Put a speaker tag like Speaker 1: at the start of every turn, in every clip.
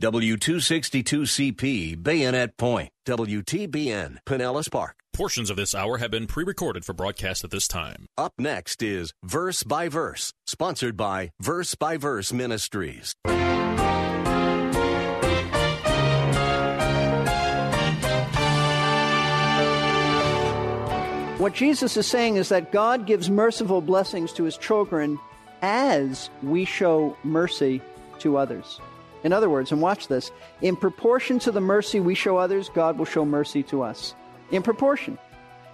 Speaker 1: W262CP, Bayonet Point, WTBN, Pinellas Park.
Speaker 2: Portions of this hour have been pre recorded for broadcast at this time.
Speaker 1: Up next is Verse by Verse, sponsored by Verse by Verse Ministries.
Speaker 3: What Jesus is saying is that God gives merciful blessings to his children as we show mercy to others. In other words, and watch this, in proportion to the mercy we show others, God will show mercy to us. In proportion.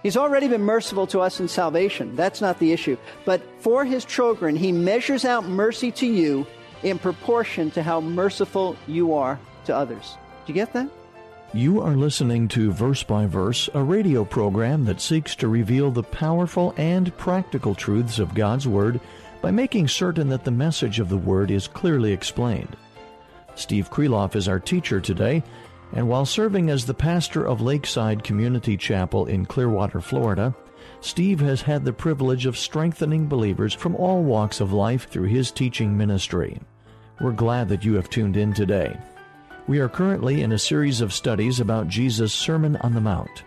Speaker 3: He's already been merciful to us in salvation. That's not the issue. But for his children, he measures out mercy to you in proportion to how merciful you are to others. Do you get that?
Speaker 4: You are listening to Verse by Verse, a radio program that seeks to reveal the powerful and practical truths of God's Word by making certain that the message of the Word is clearly explained. Steve Kreloff is our teacher today, and while serving as the pastor of Lakeside Community Chapel in Clearwater, Florida, Steve has had the privilege of strengthening believers from all walks of life through his teaching ministry. We're glad that you have tuned in today. We are currently in a series of studies about Jesus' Sermon on the Mount.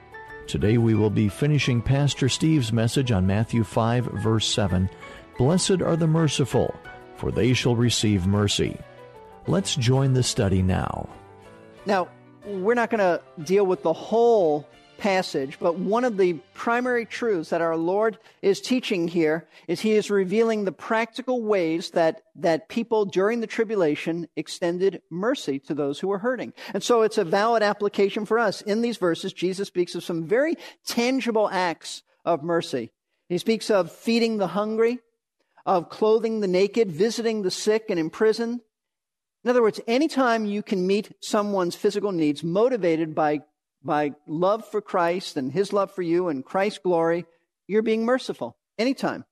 Speaker 4: Today we will be finishing Pastor Steve's message on Matthew 5, verse 7 Blessed are the merciful, for they shall receive mercy. Let's join the study now.
Speaker 3: Now, we're not going to deal with the whole passage, but one of the primary truths that our Lord is teaching here is He is revealing the practical ways that, that people during the tribulation extended mercy to those who were hurting. And so it's a valid application for us. In these verses, Jesus speaks of some very tangible acts of mercy. He speaks of feeding the hungry, of clothing the naked, visiting the sick and imprisoned. In other words, anytime you can meet someone's physical needs motivated by by love for Christ and his love for you and Christ's glory, you're being merciful anytime.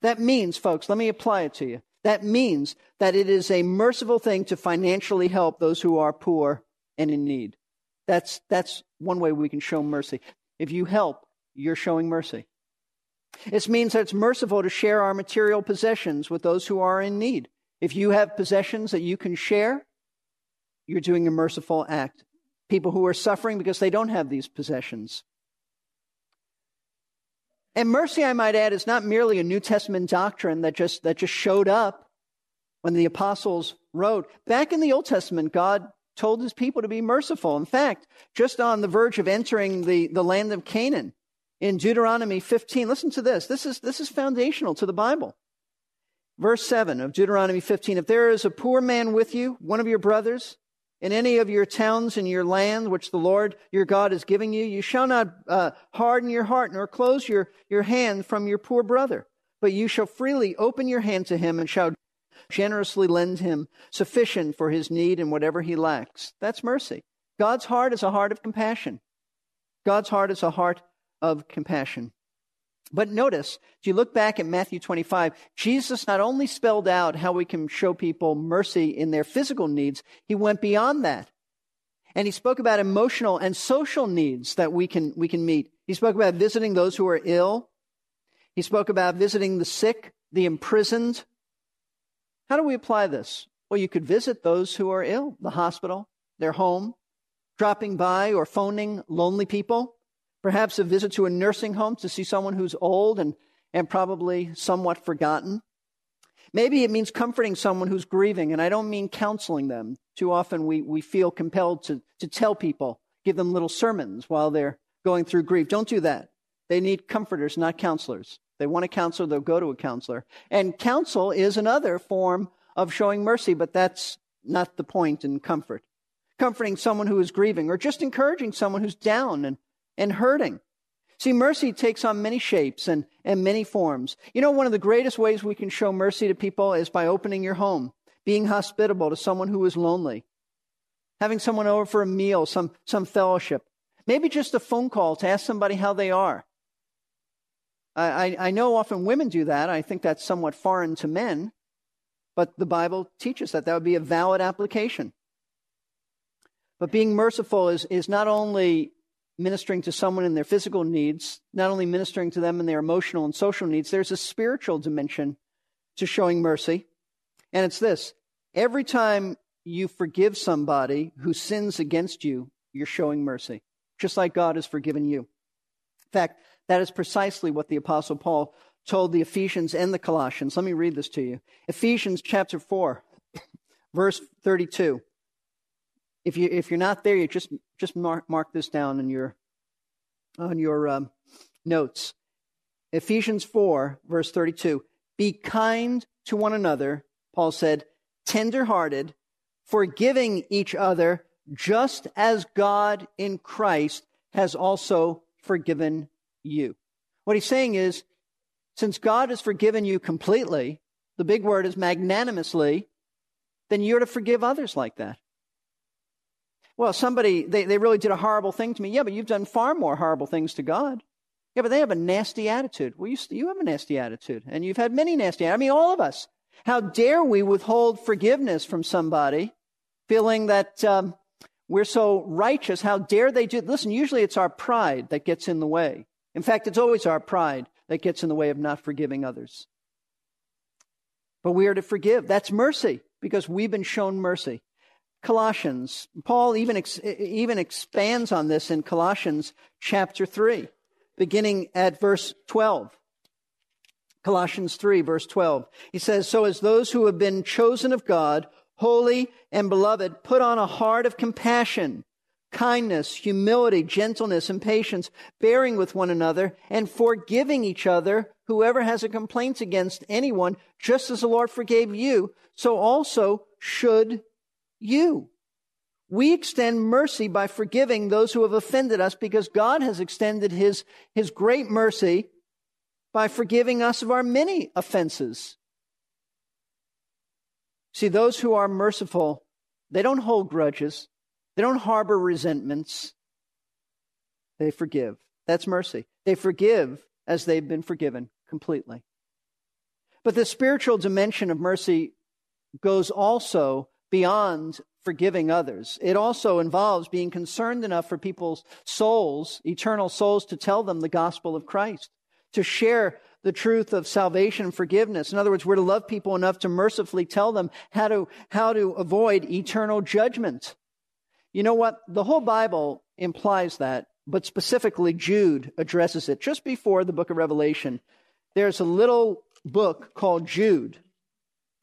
Speaker 3: That means, folks, let me apply it to you. That means that it is a merciful thing to financially help those who are poor and in need. That's, that's one way we can show mercy. If you help, you're showing mercy. It means that it's merciful to share our material possessions with those who are in need. If you have possessions that you can share, you're doing a merciful act people who are suffering because they don't have these possessions. And mercy, I might add, is not merely a New Testament doctrine that just, that just showed up when the apostles wrote. Back in the Old Testament, God told his people to be merciful. In fact, just on the verge of entering the, the land of Canaan, in Deuteronomy 15, listen to this. This is, this is foundational to the Bible. Verse 7 of Deuteronomy 15 If there is a poor man with you, one of your brothers, in any of your towns and your land which the Lord your God is giving you, you shall not uh, harden your heart nor close your, your hand from your poor brother, but you shall freely open your hand to him and shall generously lend him sufficient for his need and whatever he lacks. That's mercy. God's heart is a heart of compassion. God's heart is a heart of compassion. But notice, if you look back at Matthew 25, Jesus not only spelled out how we can show people mercy in their physical needs, he went beyond that. And he spoke about emotional and social needs that we can, we can meet. He spoke about visiting those who are ill. He spoke about visiting the sick, the imprisoned. How do we apply this? Well, you could visit those who are ill, the hospital, their home, dropping by or phoning lonely people. Perhaps a visit to a nursing home to see someone who's old and, and probably somewhat forgotten. Maybe it means comforting someone who's grieving, and I don't mean counseling them. Too often we, we feel compelled to, to tell people, give them little sermons while they're going through grief. Don't do that. They need comforters, not counselors. They want a counselor, they'll go to a counselor. And counsel is another form of showing mercy, but that's not the point in comfort. Comforting someone who is grieving, or just encouraging someone who's down and and hurting. See, mercy takes on many shapes and, and many forms. You know, one of the greatest ways we can show mercy to people is by opening your home, being hospitable to someone who is lonely, having someone over for a meal, some, some fellowship, maybe just a phone call to ask somebody how they are. I, I, know often women do that. I think that's somewhat foreign to men, but the Bible teaches that that would be a valid application. But being merciful is, is not only ministering to someone in their physical needs, not only ministering to them in their emotional and social needs, there's a spiritual dimension to showing mercy. And it's this every time you forgive somebody who sins against you, you're showing mercy, just like God has forgiven you. In fact, that is precisely what the Apostle Paul told the Ephesians and the Colossians. Let me read this to you. Ephesians chapter 4, verse 32. If, you, if you're not there, you just, just mark, mark this down in your, on your um, notes. Ephesians 4, verse 32. Be kind to one another, Paul said, tenderhearted, forgiving each other, just as God in Christ has also forgiven you. What he's saying is, since God has forgiven you completely, the big word is magnanimously, then you're to forgive others like that. Well, somebody, they, they really did a horrible thing to me. Yeah, but you've done far more horrible things to God. Yeah, but they have a nasty attitude. Well, you, you have a nasty attitude, and you've had many nasty I mean, all of us. How dare we withhold forgiveness from somebody, feeling that um, we're so righteous? How dare they do? Listen, usually it's our pride that gets in the way. In fact, it's always our pride that gets in the way of not forgiving others. But we are to forgive. That's mercy because we've been shown mercy. Colossians, Paul even, ex- even expands on this in Colossians chapter 3, beginning at verse 12. Colossians 3, verse 12. He says, So as those who have been chosen of God, holy and beloved, put on a heart of compassion kindness, humility, gentleness, and patience, bearing with one another, and forgiving each other, whoever has a complaint against anyone, just as the Lord forgave you, so also should you. We extend mercy by forgiving those who have offended us because God has extended his, his great mercy by forgiving us of our many offenses. See, those who are merciful, they don't hold grudges. They don't harbor resentments. They forgive. That's mercy. They forgive as they've been forgiven completely. But the spiritual dimension of mercy goes also beyond forgiving others. It also involves being concerned enough for people's souls, eternal souls, to tell them the gospel of Christ, to share the truth of salvation and forgiveness. In other words, we're to love people enough to mercifully tell them how to, how to avoid eternal judgment. You know what? The whole Bible implies that, but specifically Jude addresses it. Just before the book of Revelation, there's a little book called Jude.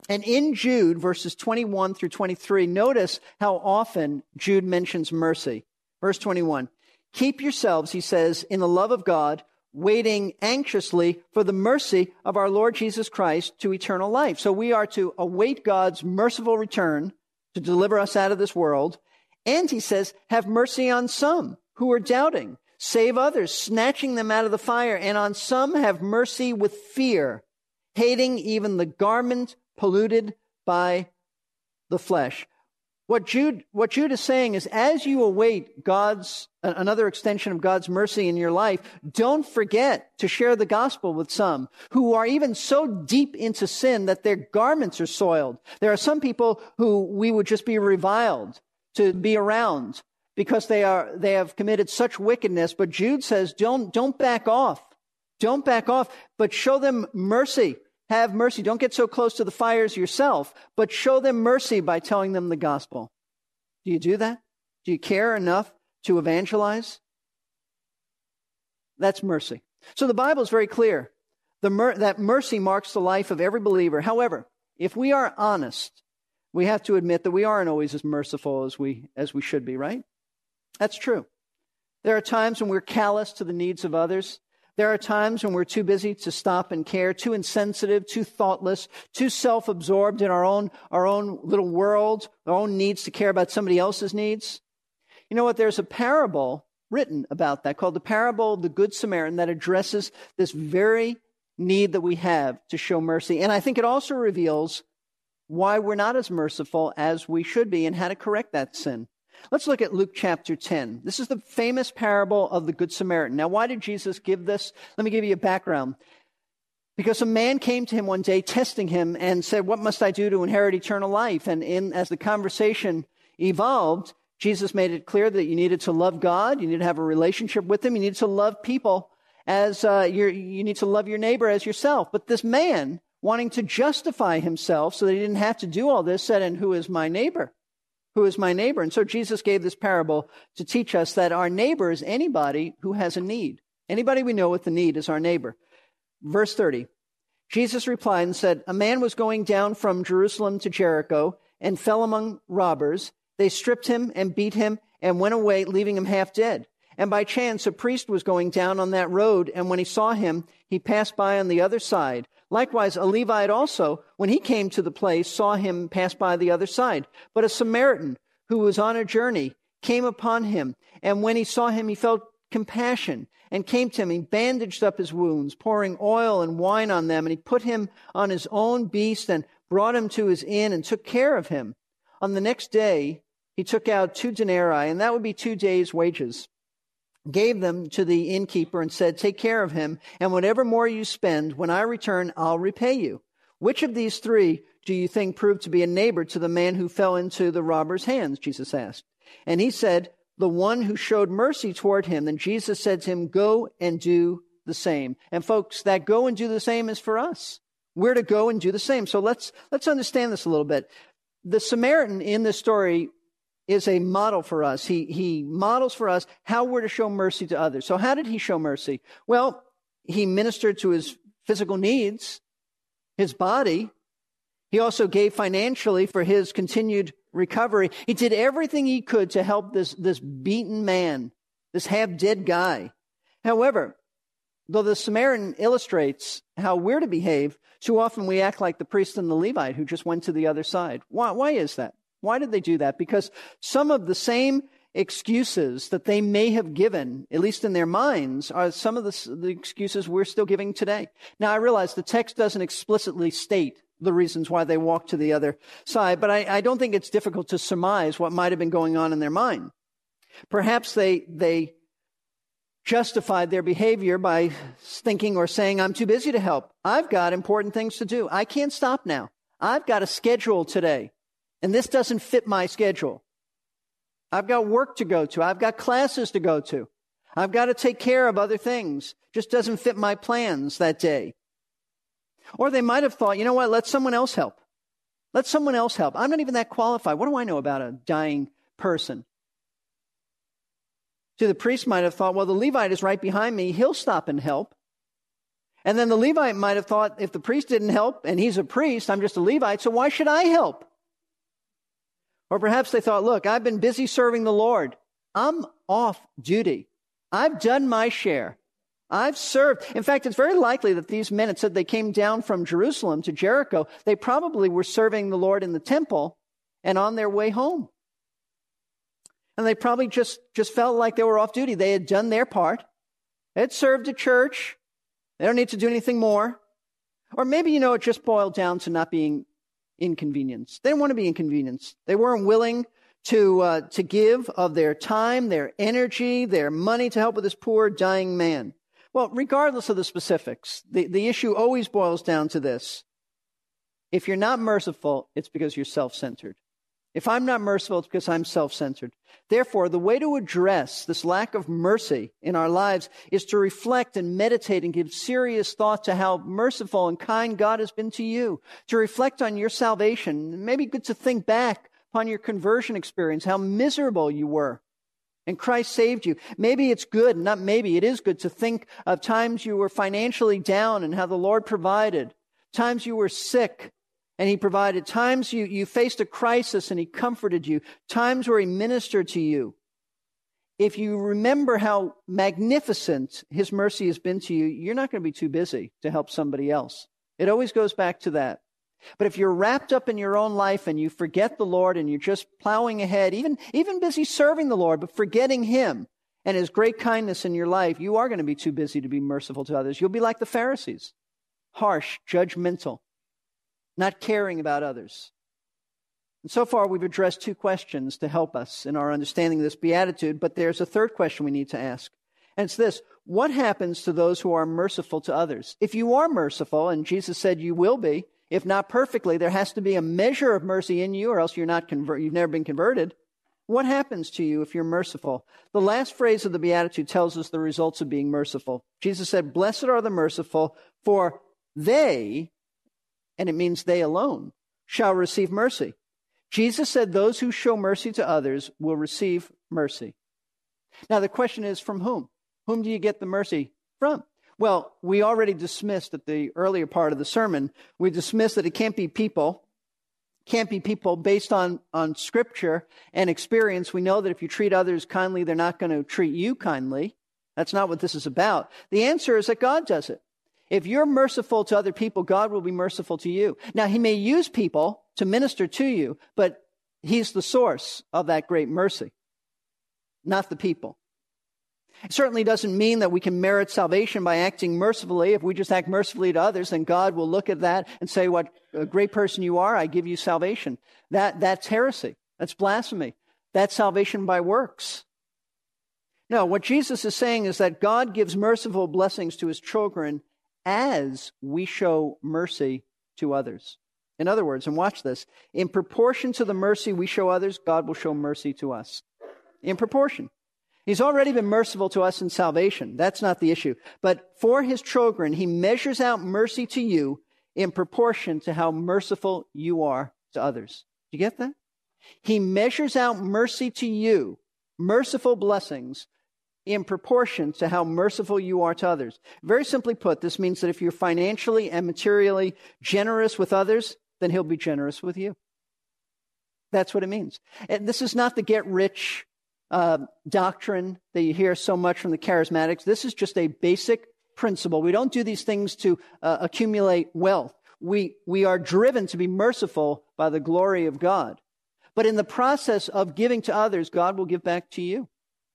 Speaker 3: And in Jude, verses 21 through 23, notice how often Jude mentions mercy. Verse 21 Keep yourselves, he says, in the love of God, waiting anxiously for the mercy of our Lord Jesus Christ to eternal life. So we are to await God's merciful return to deliver us out of this world and he says, have mercy on some who are doubting. Save others, snatching them out of the fire. And on some have mercy with fear, hating even the garment polluted by the flesh. What Jude, what Jude is saying is as you await God's, another extension of God's mercy in your life, don't forget to share the gospel with some who are even so deep into sin that their garments are soiled. There are some people who we would just be reviled to be around because they are they have committed such wickedness but jude says don't don't back off don't back off but show them mercy have mercy don't get so close to the fires yourself but show them mercy by telling them the gospel do you do that do you care enough to evangelize that's mercy so the bible is very clear mer- that mercy marks the life of every believer however if we are honest we have to admit that we aren't always as merciful as we, as we should be, right? That's true. There are times when we're callous to the needs of others. There are times when we're too busy to stop and care, too insensitive, too thoughtless, too self-absorbed in our own, our own little world, our own needs to care about somebody else's needs. You know what? There's a parable written about that called the parable of the Good Samaritan that addresses this very need that we have to show mercy. And I think it also reveals why we're not as merciful as we should be and how to correct that sin. Let's look at Luke chapter 10. This is the famous parable of the Good Samaritan. Now, why did Jesus give this? Let me give you a background. Because a man came to him one day testing him and said, What must I do to inherit eternal life? And in, as the conversation evolved, Jesus made it clear that you needed to love God, you need to have a relationship with Him, you need to love people as uh, you need to love your neighbor as yourself. But this man, wanting to justify himself so that he didn't have to do all this, said, And who is my neighbor? Who is my neighbor? And so Jesus gave this parable to teach us that our neighbor is anybody who has a need. Anybody we know with a need is our neighbor. Verse 30. Jesus replied and said, A man was going down from Jerusalem to Jericho and fell among robbers. They stripped him and beat him and went away, leaving him half dead. And by chance, a priest was going down on that road, and when he saw him, he passed by on the other side. Likewise, a Levite also, when he came to the place, saw him pass by the other side. But a Samaritan who was on a journey came upon him, and when he saw him, he felt compassion and came to him. He bandaged up his wounds, pouring oil and wine on them, and he put him on his own beast and brought him to his inn and took care of him. On the next day, he took out two denarii, and that would be two days' wages gave them to the innkeeper and said, Take care of him, and whatever more you spend, when I return, I'll repay you. Which of these three do you think proved to be a neighbor to the man who fell into the robber's hands? Jesus asked. And he said, The one who showed mercy toward him. Then Jesus said to him, Go and do the same. And folks, that go and do the same is for us. We're to go and do the same. So let's, let's understand this a little bit. The Samaritan in this story is a model for us. He, he models for us how we're to show mercy to others. So, how did he show mercy? Well, he ministered to his physical needs, his body. He also gave financially for his continued recovery. He did everything he could to help this, this beaten man, this half dead guy. However, though the Samaritan illustrates how we're to behave, too often we act like the priest and the Levite who just went to the other side. Why, why is that? Why did they do that? Because some of the same excuses that they may have given, at least in their minds, are some of the, the, excuses we're still giving today. Now, I realize the text doesn't explicitly state the reasons why they walked to the other side, but I, I don't think it's difficult to surmise what might have been going on in their mind. Perhaps they, they justified their behavior by thinking or saying, I'm too busy to help. I've got important things to do. I can't stop now. I've got a schedule today. And this doesn't fit my schedule. I've got work to go to. I've got classes to go to. I've got to take care of other things. Just doesn't fit my plans that day. Or they might have thought, you know what, let someone else help. Let someone else help. I'm not even that qualified. What do I know about a dying person? See, the priest might have thought, well, the Levite is right behind me. He'll stop and help. And then the Levite might have thought, if the priest didn't help and he's a priest, I'm just a Levite, so why should I help? Or perhaps they thought, look, I've been busy serving the Lord. I'm off duty. I've done my share. I've served. In fact, it's very likely that these men, it said they came down from Jerusalem to Jericho. They probably were serving the Lord in the temple and on their way home. And they probably just, just felt like they were off duty. They had done their part. They had served a church. They don't need to do anything more. Or maybe, you know, it just boiled down to not being inconvenienced. They didn't want to be inconvenienced. They weren't willing to, uh, to give of their time, their energy, their money to help with this poor dying man. Well, regardless of the specifics, the, the issue always boils down to this. If you're not merciful, it's because you're self centered. If I'm not merciful, it's because I'm self centered. Therefore, the way to address this lack of mercy in our lives is to reflect and meditate and give serious thought to how merciful and kind God has been to you. To reflect on your salvation. Maybe good to think back upon your conversion experience, how miserable you were. And Christ saved you. Maybe it's good, not maybe, it is good to think of times you were financially down and how the Lord provided. Times you were sick and he provided. Times you, you faced a crisis and he comforted you. Times where he ministered to you. If you remember how magnificent his mercy has been to you, you're not going to be too busy to help somebody else. It always goes back to that. But if you're wrapped up in your own life and you forget the Lord and you're just plowing ahead, even, even busy serving the Lord, but forgetting him and his great kindness in your life, you are going to be too busy to be merciful to others. You'll be like the Pharisees, harsh, judgmental, not caring about others. And so far, we've addressed two questions to help us in our understanding of this beatitude, but there's a third question we need to ask. And it's this What happens to those who are merciful to others? If you are merciful, and Jesus said you will be, if not perfectly, there has to be a measure of mercy in you, or else you're not conver- you've never been converted. What happens to you if you're merciful? The last phrase of the Beatitude tells us the results of being merciful. Jesus said, Blessed are the merciful, for they, and it means they alone, shall receive mercy. Jesus said, Those who show mercy to others will receive mercy. Now, the question is, from whom? Whom do you get the mercy from? Well, we already dismissed at the earlier part of the sermon, we dismissed that it can't be people can't be people based on, on scripture and experience. We know that if you treat others kindly, they're not going to treat you kindly. That's not what this is about. The answer is that God does it. If you're merciful to other people, God will be merciful to you. Now, He may use people to minister to you, but He's the source of that great mercy, not the people. It certainly doesn't mean that we can merit salvation by acting mercifully. If we just act mercifully to others, then God will look at that and say, What a great person you are, I give you salvation. That, that's heresy. That's blasphemy. That's salvation by works. No, what Jesus is saying is that God gives merciful blessings to his children as we show mercy to others. In other words, and watch this, in proportion to the mercy we show others, God will show mercy to us. In proportion. He's already been merciful to us in salvation. That's not the issue. But for his children, he measures out mercy to you in proportion to how merciful you are to others. Do you get that? He measures out mercy to you, merciful blessings, in proportion to how merciful you are to others. Very simply put, this means that if you're financially and materially generous with others, then he'll be generous with you. That's what it means. And this is not the get rich uh, doctrine that you hear so much from the charismatics. This is just a basic principle. We don't do these things to uh, accumulate wealth. We, we are driven to be merciful by the glory of God. But in the process of giving to others, God will give back to you.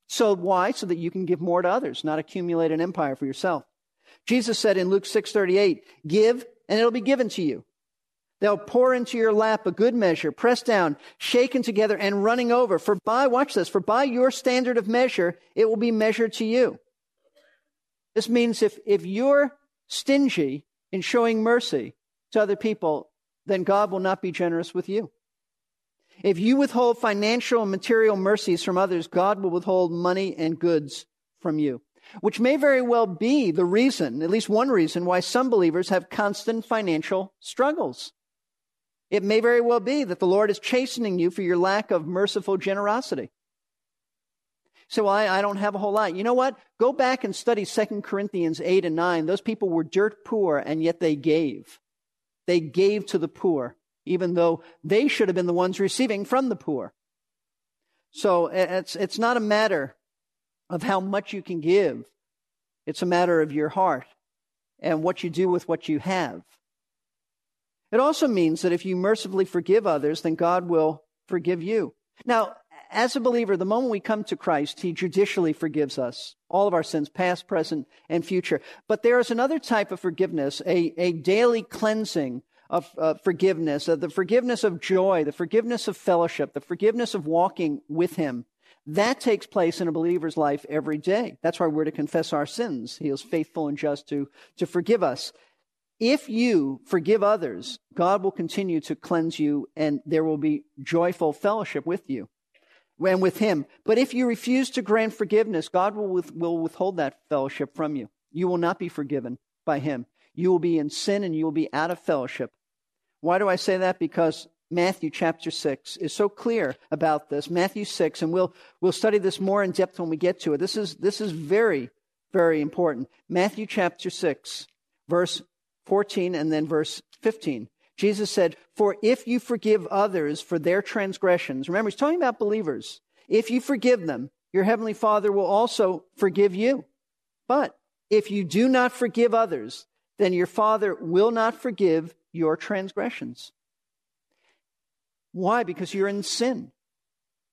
Speaker 3: So why? So that you can give more to others, not accumulate an empire for yourself. Jesus said in Luke 6:38, "Give and it'll be given to you. They'll pour into your lap a good measure, pressed down, shaken together, and running over. For by, watch this, for by your standard of measure, it will be measured to you. This means if, if you're stingy in showing mercy to other people, then God will not be generous with you. If you withhold financial and material mercies from others, God will withhold money and goods from you, which may very well be the reason, at least one reason, why some believers have constant financial struggles. It may very well be that the Lord is chastening you for your lack of merciful generosity. So I, I don't have a whole lot. You know what? Go back and study 2 Corinthians 8 and 9. Those people were dirt poor, and yet they gave. They gave to the poor, even though they should have been the ones receiving from the poor. So it's, it's not a matter of how much you can give. It's a matter of your heart and what you do with what you have. It also means that if you mercifully forgive others, then God will forgive you. Now, as a believer, the moment we come to Christ, He judicially forgives us, all of our sins, past, present, and future. But there is another type of forgiveness, a, a daily cleansing of uh, forgiveness, the forgiveness of joy, the forgiveness of fellowship, the forgiveness of walking with Him. That takes place in a believer's life every day. That's why we're to confess our sins. He is faithful and just to, to forgive us. If you forgive others, God will continue to cleanse you and there will be joyful fellowship with you and with Him. But if you refuse to grant forgiveness, God will, with, will withhold that fellowship from you. You will not be forgiven by Him. You will be in sin and you will be out of fellowship. Why do I say that? Because Matthew chapter 6 is so clear about this. Matthew 6, and we'll, we'll study this more in depth when we get to it. This is, this is very, very important. Matthew chapter 6, verse 14 and then verse 15. Jesus said, For if you forgive others for their transgressions, remember, he's talking about believers. If you forgive them, your heavenly Father will also forgive you. But if you do not forgive others, then your Father will not forgive your transgressions. Why? Because you're in sin.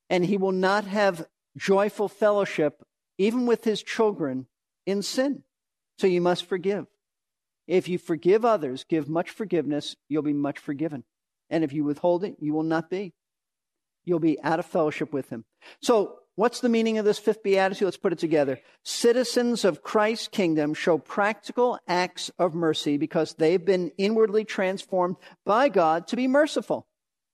Speaker 3: And he will not have joyful fellowship, even with his children, in sin. So you must forgive. If you forgive others, give much forgiveness, you'll be much forgiven. And if you withhold it, you will not be. you'll be out of fellowship with him. So, what's the meaning of this fifth beatitude? Let's put it together. Citizens of Christ's kingdom show practical acts of mercy because they've been inwardly transformed by God to be merciful.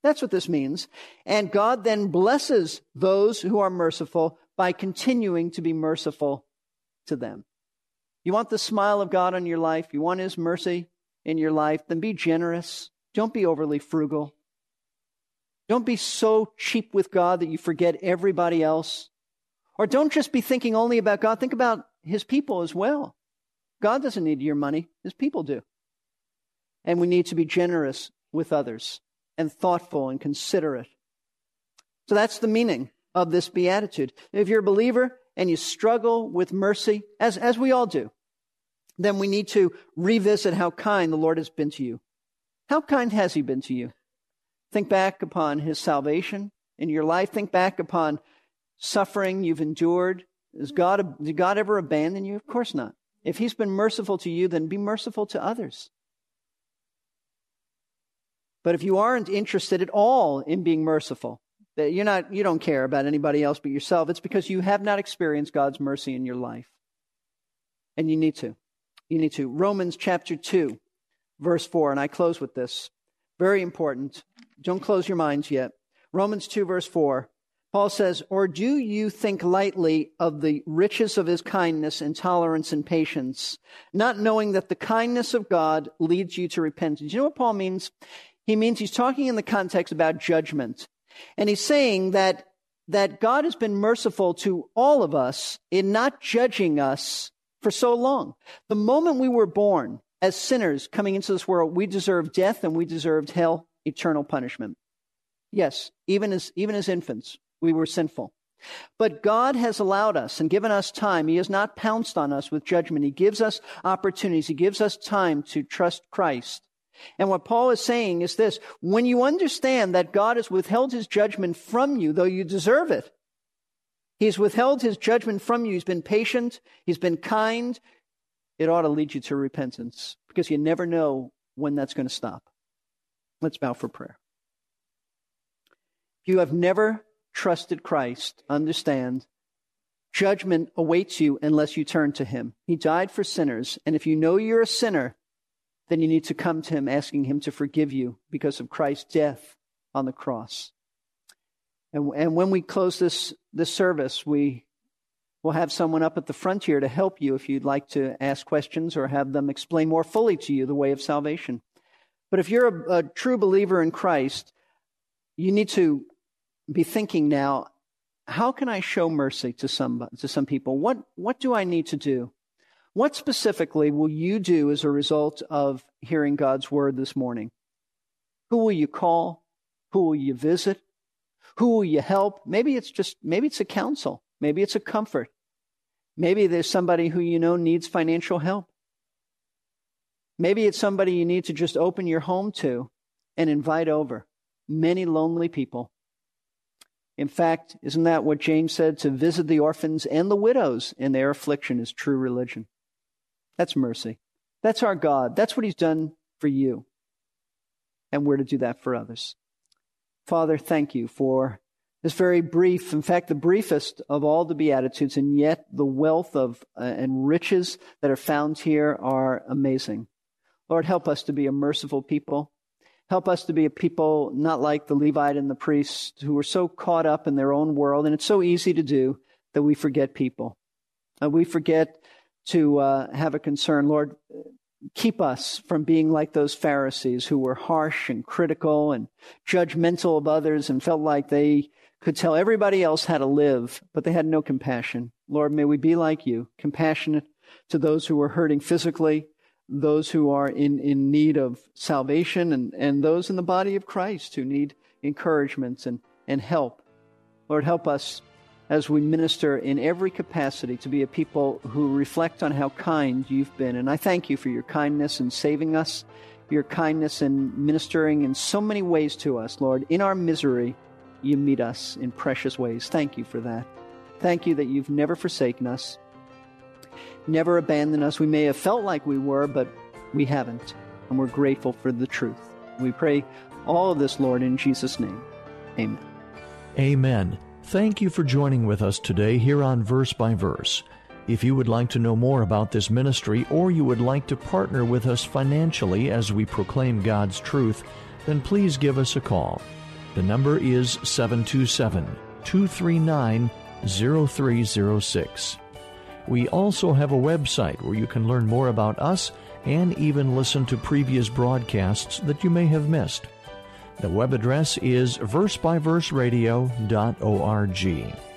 Speaker 3: That's what this means. And God then blesses those who are merciful by continuing to be merciful to them. You want the smile of God on your life? You want His mercy in your life? Then be generous. Don't be overly frugal. Don't be so cheap with God that you forget everybody else. Or don't just be thinking only about God. Think about His people as well. God doesn't need your money, His people do. And we need to be generous with others and thoughtful and considerate. So that's the meaning of this beatitude. If you're a believer and you struggle with mercy, as, as we all do, then we need to revisit how kind the Lord has been to you. How kind has He been to you? Think back upon His salvation in your life. Think back upon suffering you've endured. Is God, did God ever abandon you? Of course not. If He's been merciful to you, then be merciful to others. But if you aren't interested at all in being merciful, that you're not, you don't care about anybody else but yourself, it's because you have not experienced God's mercy in your life. And you need to. You need to. Romans chapter 2, verse 4, and I close with this. Very important. Don't close your minds yet. Romans 2, verse 4. Paul says, Or do you think lightly of the riches of his kindness and tolerance and patience, not knowing that the kindness of God leads you to repentance? You know what Paul means? He means he's talking in the context about judgment. And he's saying that, that God has been merciful to all of us in not judging us for so long. The moment we were born as sinners coming into this world, we deserved death and we deserved hell, eternal punishment. Yes, even as, even as infants, we were sinful. But God has allowed us and given us time. He has not pounced on us with judgment. He gives us opportunities. He gives us time to trust Christ. And what Paul is saying is this when you understand that God has withheld his judgment from you, though you deserve it, he's withheld his judgment from you. He's been patient, he's been kind. It ought to lead you to repentance because you never know when that's going to stop. Let's bow for prayer. If you have never trusted Christ, understand judgment awaits you unless you turn to him. He died for sinners, and if you know you're a sinner, then you need to come to Him asking Him to forgive you because of Christ's death on the cross. And, and when we close this, this service, we will have someone up at the front here to help you if you'd like to ask questions or have them explain more fully to you the way of salvation. But if you're a, a true believer in Christ, you need to be thinking now, how can I show mercy to some, to some people? What, what do I need to do? What specifically will you do as a result of hearing God's word this morning? Who will you call? Who will you visit? Who will you help? Maybe it's just, maybe it's a counsel. Maybe it's a comfort. Maybe there's somebody who you know needs financial help. Maybe it's somebody you need to just open your home to and invite over. Many lonely people. In fact, isn't that what James said? To visit the orphans and the widows in their affliction is true religion. That's mercy. That's our God. That's what He's done for you. And we're to do that for others. Father, thank you for this very brief, in fact, the briefest of all the Beatitudes, and yet the wealth of uh, and riches that are found here are amazing. Lord, help us to be a merciful people. Help us to be a people not like the Levite and the priest who are so caught up in their own world, and it's so easy to do that we forget people. Uh, we forget to uh, have a concern. Lord, keep us from being like those Pharisees who were harsh and critical and judgmental of others and felt like they could tell everybody else how to live, but they had no compassion. Lord, may we be like you, compassionate to those who are hurting physically, those who are in, in need of salvation, and, and those in the body of Christ who need encouragements and, and help. Lord, help us as we minister in every capacity to be a people who reflect on how kind you've been. And I thank you for your kindness in saving us, your kindness in ministering in so many ways to us, Lord. In our misery, you meet us in precious ways. Thank you for that. Thank you that you've never forsaken us, never abandoned us. We may have felt like we were, but we haven't. And we're grateful for the truth. We pray all of this, Lord, in Jesus' name. Amen.
Speaker 4: Amen. Thank you for joining with us today here on Verse by Verse. If you would like to know more about this ministry or you would like to partner with us financially as we proclaim God's truth, then please give us a call. The number is 727 239 0306. We also have a website where you can learn more about us and even listen to previous broadcasts that you may have missed. The web address is versebyverseradio.org.